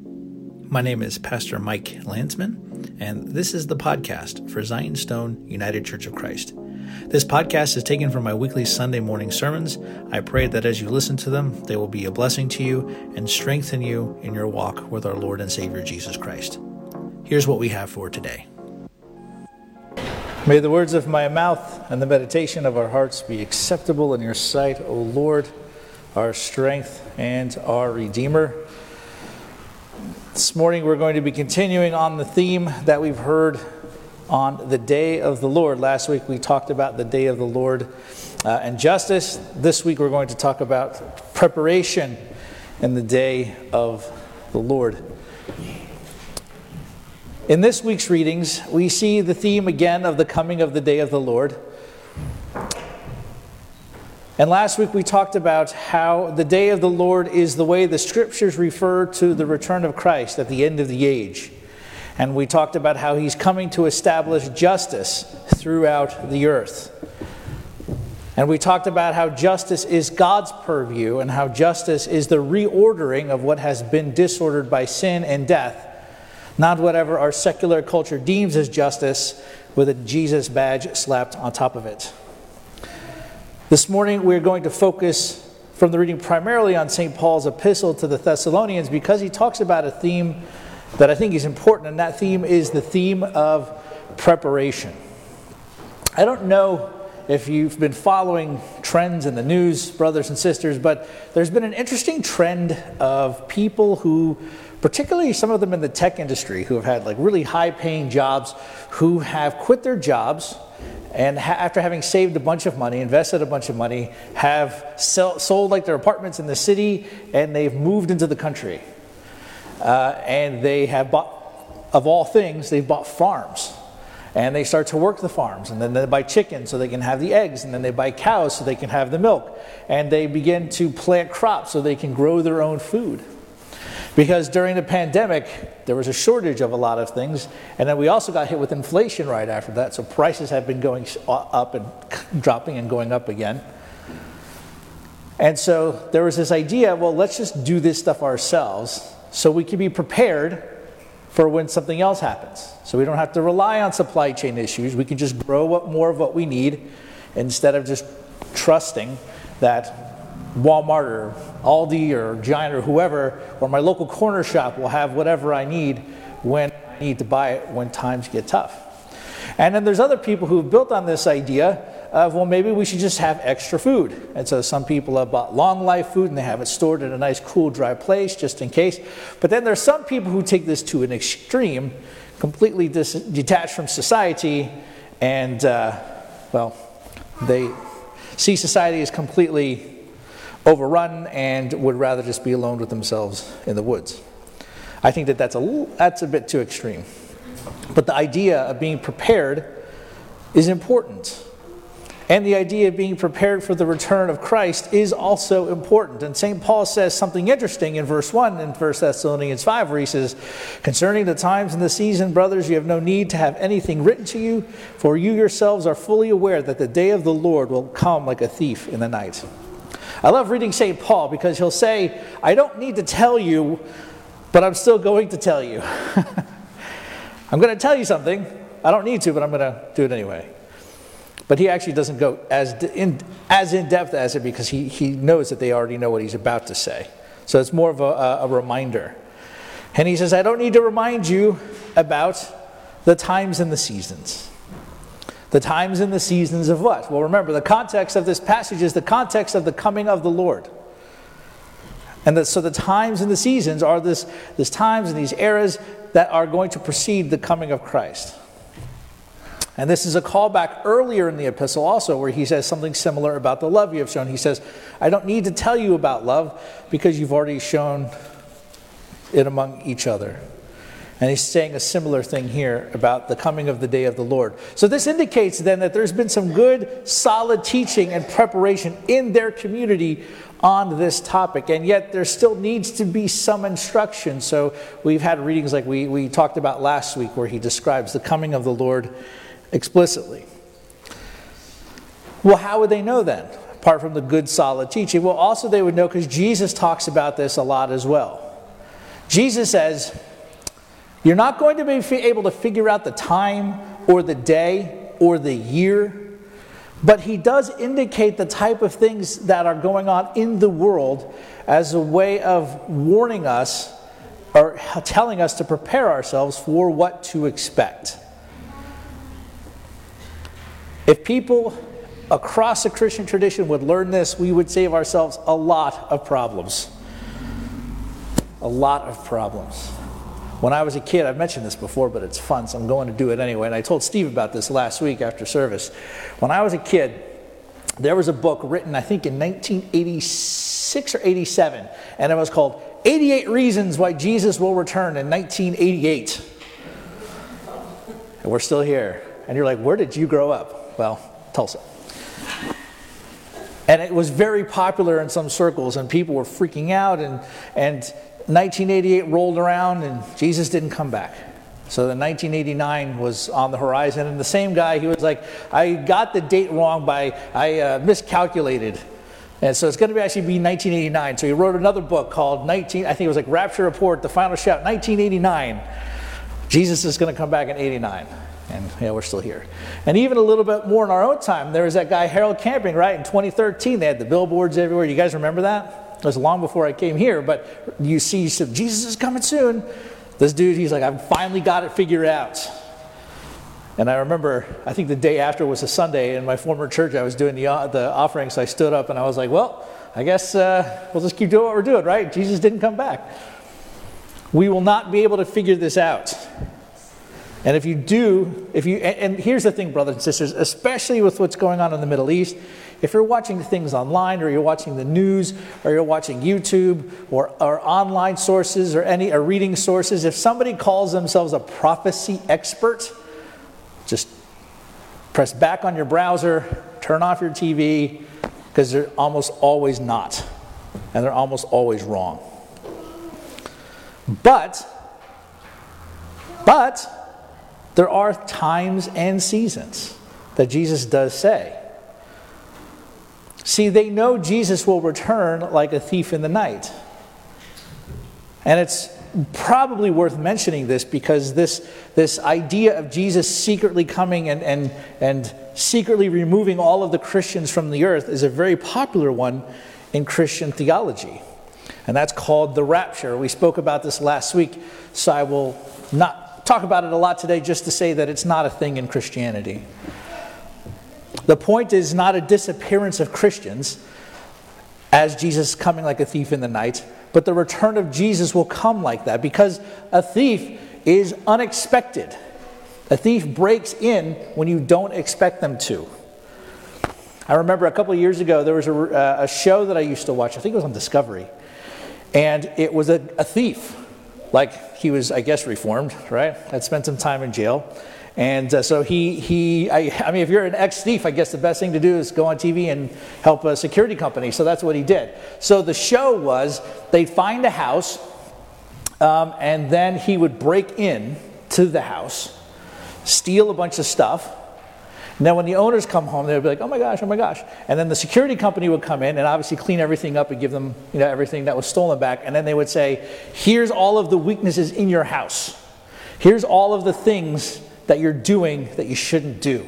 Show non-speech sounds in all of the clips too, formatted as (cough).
My name is Pastor Mike Landsman, and this is the podcast for Zion's Stone United Church of Christ. This podcast is taken from my weekly Sunday morning sermons. I pray that as you listen to them, they will be a blessing to you and strengthen you in your walk with our Lord and Savior Jesus Christ. Here's what we have for today. May the words of my mouth and the meditation of our hearts be acceptable in your sight, O Lord, our strength and our Redeemer. This morning we're going to be continuing on the theme that we've heard on the day of the Lord. Last week we talked about the day of the Lord uh, and justice. This week we're going to talk about preparation in the day of the Lord. In this week's readings, we see the theme again of the coming of the day of the Lord. And last week we talked about how the day of the Lord is the way the scriptures refer to the return of Christ at the end of the age. And we talked about how he's coming to establish justice throughout the earth. And we talked about how justice is God's purview and how justice is the reordering of what has been disordered by sin and death not whatever our secular culture deems as justice with a Jesus badge slapped on top of it. This morning, we're going to focus from the reading primarily on St. Paul's epistle to the Thessalonians because he talks about a theme that I think is important, and that theme is the theme of preparation. I don't know if you've been following trends in the news, brothers and sisters, but there's been an interesting trend of people who particularly some of them in the tech industry who have had like really high paying jobs who have quit their jobs and ha- after having saved a bunch of money invested a bunch of money have sell- sold like their apartments in the city and they've moved into the country. Uh, and they have bought of all things they've bought farms. And they start to work the farms and then they buy chickens so they can have the eggs and then they buy cows so they can have the milk. And they begin to plant crops so they can grow their own food because during the pandemic, there was a shortage of a lot of things, and then we also got hit with inflation right after that, so prices have been going uh, up and (laughs) dropping and going up again. And so there was this idea well, let's just do this stuff ourselves so we can be prepared for when something else happens. So we don't have to rely on supply chain issues. We can just grow what, more of what we need instead of just trusting that Walmart or Aldi or Giant or whoever, or my local corner shop will have whatever I need when I need to buy it when times get tough. And then there's other people who've built on this idea of, well, maybe we should just have extra food. And so some people have bought long life food and they have it stored in a nice, cool, dry place just in case. But then there's some people who take this to an extreme, completely dis- detached from society, and, uh, well, they see society as completely overrun and would rather just be alone with themselves in the woods. I think that that's a, that's a bit too extreme. But the idea of being prepared is important. And the idea of being prepared for the return of Christ is also important. And St. Paul says something interesting in verse 1 in 1 Thessalonians 5, where he says, Concerning the times and the season, brothers, you have no need to have anything written to you, for you yourselves are fully aware that the day of the Lord will come like a thief in the night. I love reading St. Paul because he'll say, I don't need to tell you, but I'm still going to tell you. (laughs) I'm going to tell you something. I don't need to, but I'm going to do it anyway. But he actually doesn't go as in, as in depth as it because he, he knows that they already know what he's about to say. So it's more of a, a, a reminder. And he says, I don't need to remind you about the times and the seasons. The times and the seasons of what? Well, remember, the context of this passage is the context of the coming of the Lord. And the, so the times and the seasons are this, this times and these eras that are going to precede the coming of Christ. And this is a callback earlier in the epistle also, where he says something similar about the love you have shown. He says, I don't need to tell you about love because you've already shown it among each other. And he's saying a similar thing here about the coming of the day of the Lord. So this indicates then that there's been some good, solid teaching and preparation in their community on this topic. And yet there still needs to be some instruction. So we've had readings like we, we talked about last week where he describes the coming of the Lord explicitly. Well, how would they know then? Apart from the good, solid teaching. Well, also they would know because Jesus talks about this a lot as well. Jesus says, You're not going to be able to figure out the time or the day or the year but he does indicate the type of things that are going on in the world as a way of warning us or telling us to prepare ourselves for what to expect. If people across the Christian tradition would learn this, we would save ourselves a lot of problems. A lot of problems. When I was a kid, I've mentioned this before, but it's fun, so I'm going to do it anyway. And I told Steve about this last week after service. When I was a kid, there was a book written, I think, in 1986 or 87, and it was called 88 Reasons Why Jesus Will Return in 1988. And we're still here. And you're like, where did you grow up? Well, Tulsa. And it was very popular in some circles, and people were freaking out, and, and 1988 rolled around and Jesus didn't come back. So the 1989 was on the horizon, and the same guy, he was like, I got the date wrong by, I uh, miscalculated. And so it's going to be actually be 1989. So he wrote another book called 19, I think it was like Rapture Report, The Final Shout, 1989. Jesus is going to come back in 89. And yeah, we're still here. And even a little bit more in our own time, there was that guy Harold Camping, right? In 2013, they had the billboards everywhere. You guys remember that? It was long before I came here, but you see, Jesus is coming soon. This dude, he's like, I've finally got it figured out. And I remember, I think the day after was a Sunday in my former church. I was doing the, uh, the offering, so I stood up and I was like, well, I guess uh, we'll just keep doing what we're doing, right? Jesus didn't come back. We will not be able to figure this out. And if you do, if you, and, and here's the thing, brothers and sisters, especially with what's going on in the Middle East, if you're watching things online or you're watching the news or you're watching YouTube or, or online sources or any or reading sources, if somebody calls themselves a prophecy expert, just press back on your browser, turn off your TV, because they're almost always not. And they're almost always wrong. But, but, there are times and seasons that Jesus does say. See, they know Jesus will return like a thief in the night. And it's probably worth mentioning this because this, this idea of Jesus secretly coming and, and, and secretly removing all of the Christians from the earth is a very popular one in Christian theology. And that's called the rapture. We spoke about this last week, so I will not talk about it a lot today just to say that it's not a thing in Christianity. The point is not a disappearance of Christians as Jesus coming like a thief in the night, but the return of Jesus will come like that because a thief is unexpected. A thief breaks in when you don't expect them to. I remember a couple years ago, there was a, uh, a, show that I used to watch, I think it was on Discovery, and it was a, a thief. Like he was, I guess, reformed, right? Had spent some time in jail. And uh, so he, he I, I, mean, if you're an ex thief, I guess the best thing to do is go on TV and help a security company. So that's what he did. So the show was they'd find a house, um, and then he would break in to the house, steal a bunch of stuff. And then when the owners come home, they'd be like, oh my gosh, oh my gosh. And then the security company would come in and obviously clean everything up and give them you know, everything that was stolen back. And then they would say, here's all of the weaknesses in your house. Here's all of the things that you're doing that you shouldn't do.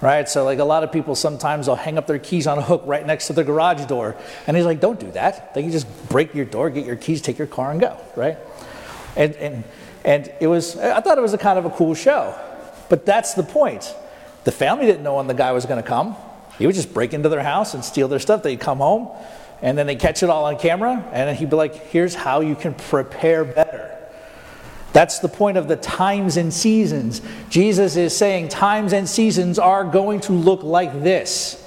Right? So, like a lot of people sometimes they'll hang up their keys on a hook right next to the garage door. And he's like, don't do that. Then you just break your door, get your keys, take your car, and go. Right? And, and, and it was, I thought it was a kind of a cool show. But that's the point. The family didn't know when the guy was going to come. He would just break into their house and steal their stuff. They'd come home, and then they catch it all on camera, and he'd be like, here's how you can prepare better. That's the point of the times and seasons. Jesus is saying times and seasons are going to look like this.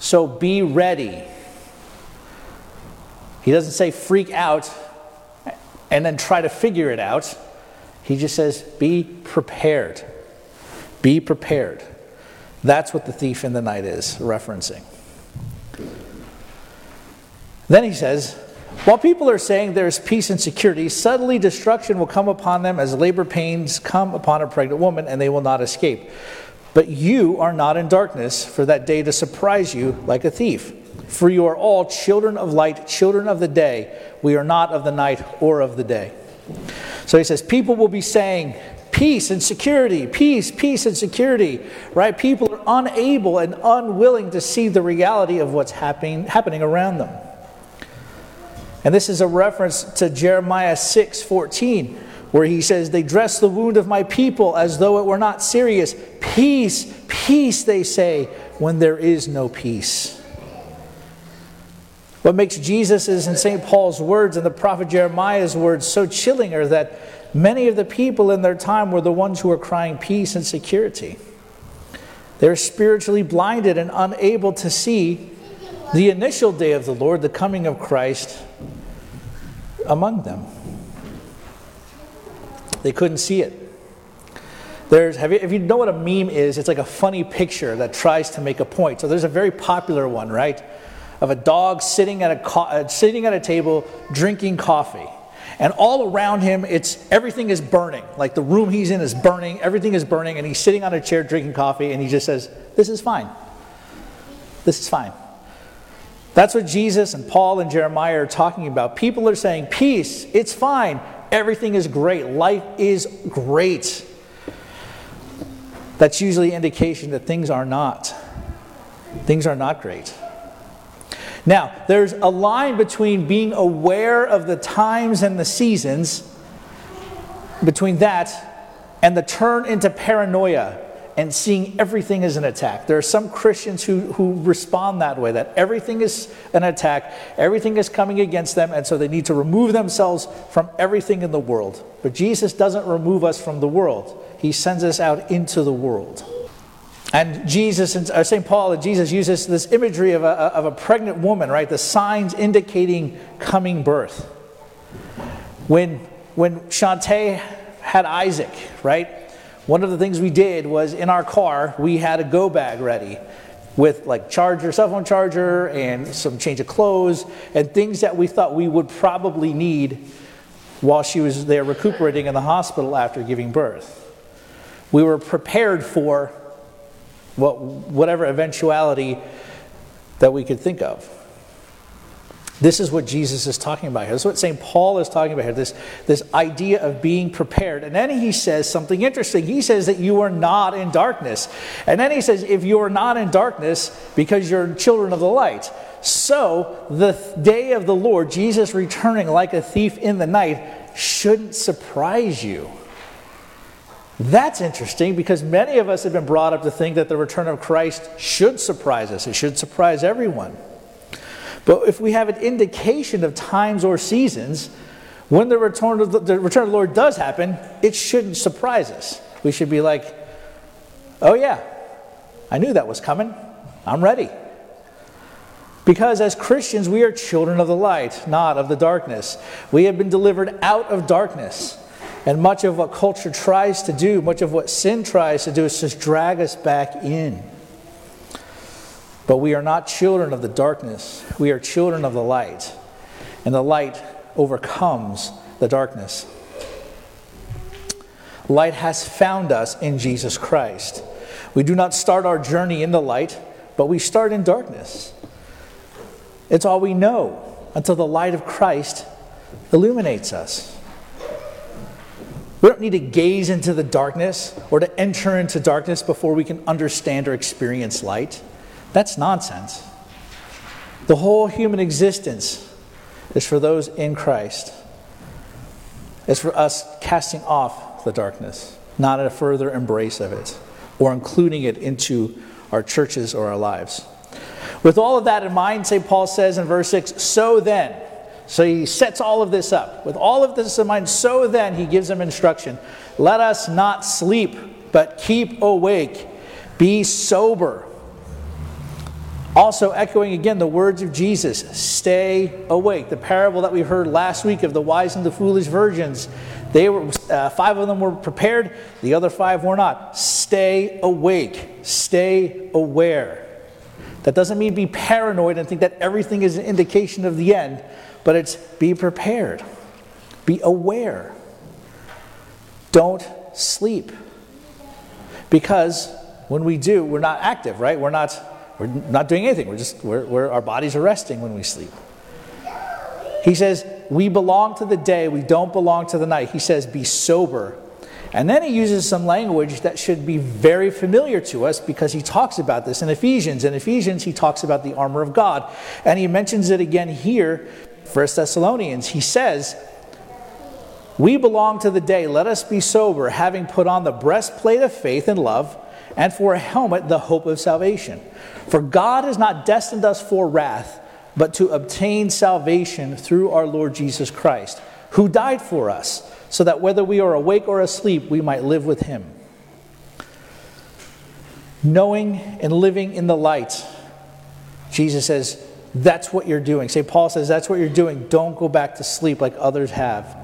So be ready. He doesn't say freak out and then try to figure it out. He just says be prepared. Be prepared. That's what the thief in the night is referencing. Then he says, while people are saying there's peace and security, suddenly destruction will come upon them as labor pains come upon a pregnant woman, and they will not escape. But you are not in darkness for that day to surprise you like a thief. For you are all children of light, children of the day. We are not of the night or of the day. So he says, People will be saying, Peace and security, peace, peace and security, right? People are unable and unwilling to see the reality of what's happening, happening around them. And this is a reference to Jeremiah 6 14, where he says, They dress the wound of my people as though it were not serious. Peace, peace, they say, when there is no peace. What makes Jesus' and St. Paul's words and the prophet Jeremiah's words so chilling are that many of the people in their time were the ones who were crying peace and security. They're spiritually blinded and unable to see the initial day of the Lord, the coming of Christ among them. They couldn't see it. There's, have you, if you know what a meme is, it's like a funny picture that tries to make a point. So there's a very popular one, right? Of a dog sitting at a, co- uh, sitting at a table drinking coffee. And all around him, it's everything is burning. Like the room he's in is burning, everything is burning, and he's sitting on a chair drinking coffee, and he just says, This is fine. This is fine. That's what Jesus and Paul and Jeremiah are talking about. People are saying, Peace, it's fine, everything is great, life is great. That's usually indication that things are not. Things are not great. Now, there's a line between being aware of the times and the seasons, between that and the turn into paranoia and seeing everything as an attack. There are some Christians who, who respond that way, that everything is an attack, everything is coming against them, and so they need to remove themselves from everything in the world. But Jesus doesn't remove us from the world, He sends us out into the world. And Jesus, uh, St. Paul Jesus uses this imagery of a, of a pregnant woman, right? The signs indicating coming birth. When, when Shantae had Isaac, right? One of the things we did was in our car, we had a go bag ready with like charger, cell phone charger, and some change of clothes, and things that we thought we would probably need while she was there recuperating in the hospital after giving birth. We were prepared for what, whatever eventuality that we could think of. This is what Jesus is talking about here. This is what St. Paul is talking about here this, this idea of being prepared. And then he says something interesting. He says that you are not in darkness. And then he says, if you are not in darkness because you're children of the light. So the day of the Lord, Jesus returning like a thief in the night, shouldn't surprise you. That's interesting because many of us have been brought up to think that the return of Christ should surprise us. It should surprise everyone. But if we have an indication of times or seasons, when the return of the, the return of the Lord does happen, it shouldn't surprise us. We should be like, oh yeah, I knew that was coming. I'm ready. Because as Christians, we are children of the light, not of the darkness. We have been delivered out of darkness. And much of what culture tries to do, much of what sin tries to do, is just drag us back in. But we are not children of the darkness, we are children of the light. And the light overcomes the darkness. Light has found us in Jesus Christ. We do not start our journey in the light, but we start in darkness. It's all we know until the light of Christ illuminates us. We don't need to gaze into the darkness or to enter into darkness before we can understand or experience light. That's nonsense. The whole human existence is for those in Christ. It's for us casting off the darkness, not a further embrace of it or including it into our churches or our lives. With all of that in mind, St. Paul says in verse 6 So then, so he sets all of this up. With all of this in mind, so then he gives them instruction let us not sleep, but keep awake, be sober. Also, echoing again the words of Jesus stay awake. The parable that we heard last week of the wise and the foolish virgins. They were uh, five of them were prepared, the other five were not. Stay awake, stay aware. That doesn't mean be paranoid and think that everything is an indication of the end but it's be prepared, be aware. Don't sleep. Because when we do, we're not active, right? We're not We're not doing anything. We're just, we're, we're, our bodies are resting when we sleep. He says, We belong to the day, we don't belong to the night. He says, Be sober. And then he uses some language that should be very familiar to us because he talks about this in Ephesians. In Ephesians, he talks about the armor of God. And he mentions it again here, 1 Thessalonians. He says, We belong to the day, let us be sober, having put on the breastplate of faith and love, and for a helmet, the hope of salvation. For God has not destined us for wrath, but to obtain salvation through our Lord Jesus Christ, who died for us, so that whether we are awake or asleep, we might live with him. Knowing and living in the light, Jesus says, that's what you're doing. St. Paul says, that's what you're doing. Don't go back to sleep like others have.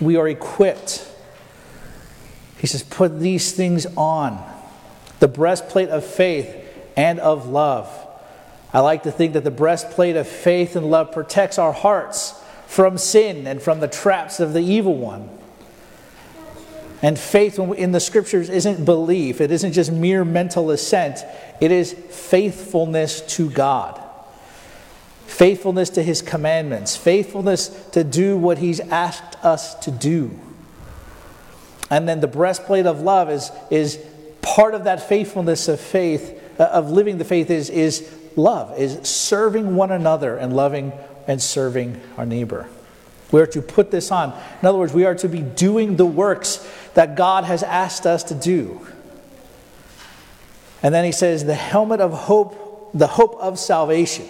We are equipped he says, Put these things on the breastplate of faith and of love. I like to think that the breastplate of faith and love protects our hearts from sin and from the traps of the evil one. And faith in the scriptures isn't belief, it isn't just mere mental assent, it is faithfulness to God. Faithfulness to his commandments, faithfulness to do what he's asked us to do. And then the breastplate of love is, is part of that faithfulness of faith, uh, of living the faith, is, is love, is serving one another and loving and serving our neighbor. We are to put this on. In other words, we are to be doing the works that God has asked us to do. And then he says, the helmet of hope, the hope of salvation.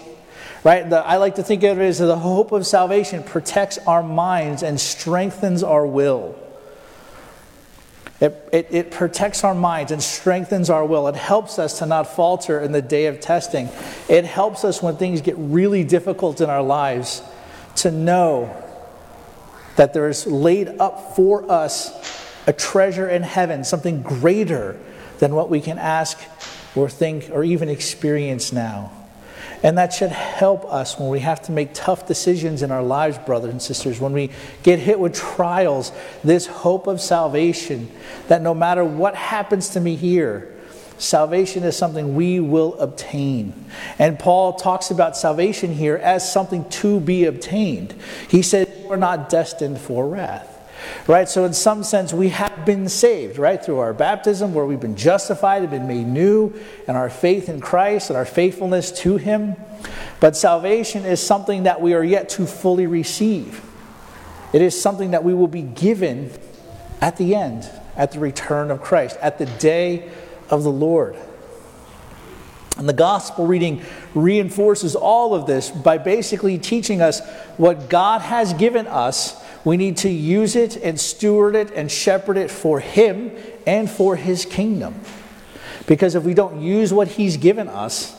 Right? The, I like to think of it as the hope of salvation protects our minds and strengthens our will. It, it, it, protects our minds and strengthens our will. It helps us to not falter in the day of testing. It helps us when things get really difficult in our lives to know that there is laid up for us a treasure in heaven, something greater than what we can ask or think or even experience now. And that should help us when we have to make tough decisions in our lives, brothers and sisters, when we get hit with trials, this hope of salvation that no matter what happens to me here, salvation is something we will obtain. And Paul talks about salvation here as something to be obtained. He said, We're not destined for wrath. Right? So, in some sense, we have been saved, right? Through our baptism, where we've been justified and been made new, and our faith in Christ and our faithfulness to Him. But salvation is something that we are yet to fully receive. It is something that we will be given at the end, at the return of Christ, at the day of the Lord. And the gospel reading reinforces all of this by basically teaching us what God has given us we need to use it and steward it and shepherd it for Him and for His kingdom. Because if we don't use what He's given us,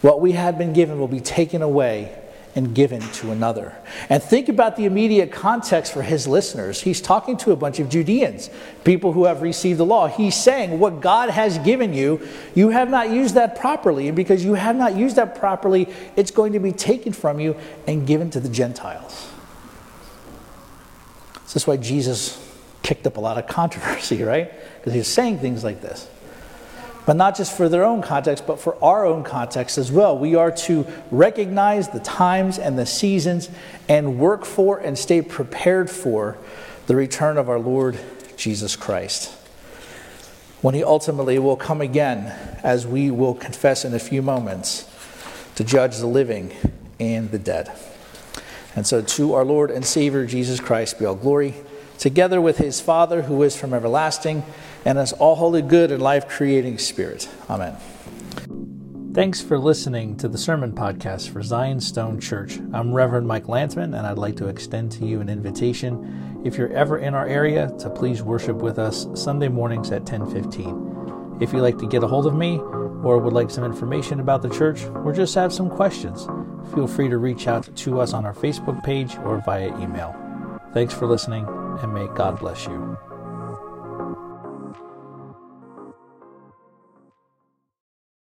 what we have been given will be taken away and given to another. And think about the immediate context for his listeners. He's talking to a bunch of Judeans, people who have received the law. He's saying, What God has given you, you have not used that properly. And because you have not used that properly, it's going to be taken from you and given to the Gentiles. This is why Jesus kicked up a lot of controversy, (laughs) right? Because he's saying things like this. But not just for their own context, but for our own context as well. We are to recognize the times and the seasons and work for and stay prepared for the return of our Lord Jesus Christ. When he ultimately will come again, as we will confess in a few moments, to judge the living and the dead. And so to our Lord and Savior Jesus Christ be all glory, together with his Father who is from everlasting, and as all holy, good, and life creating Spirit. Amen. Thanks for listening to the Sermon Podcast for Zion's Stone Church. I'm Reverend Mike Landsman, and I'd like to extend to you an invitation, if you're ever in our area, to please worship with us Sunday mornings at 1015. If you'd like to get a hold of me, or would like some information about the church, or just have some questions, feel free to reach out to us on our Facebook page or via email. Thanks for listening, and may God bless you.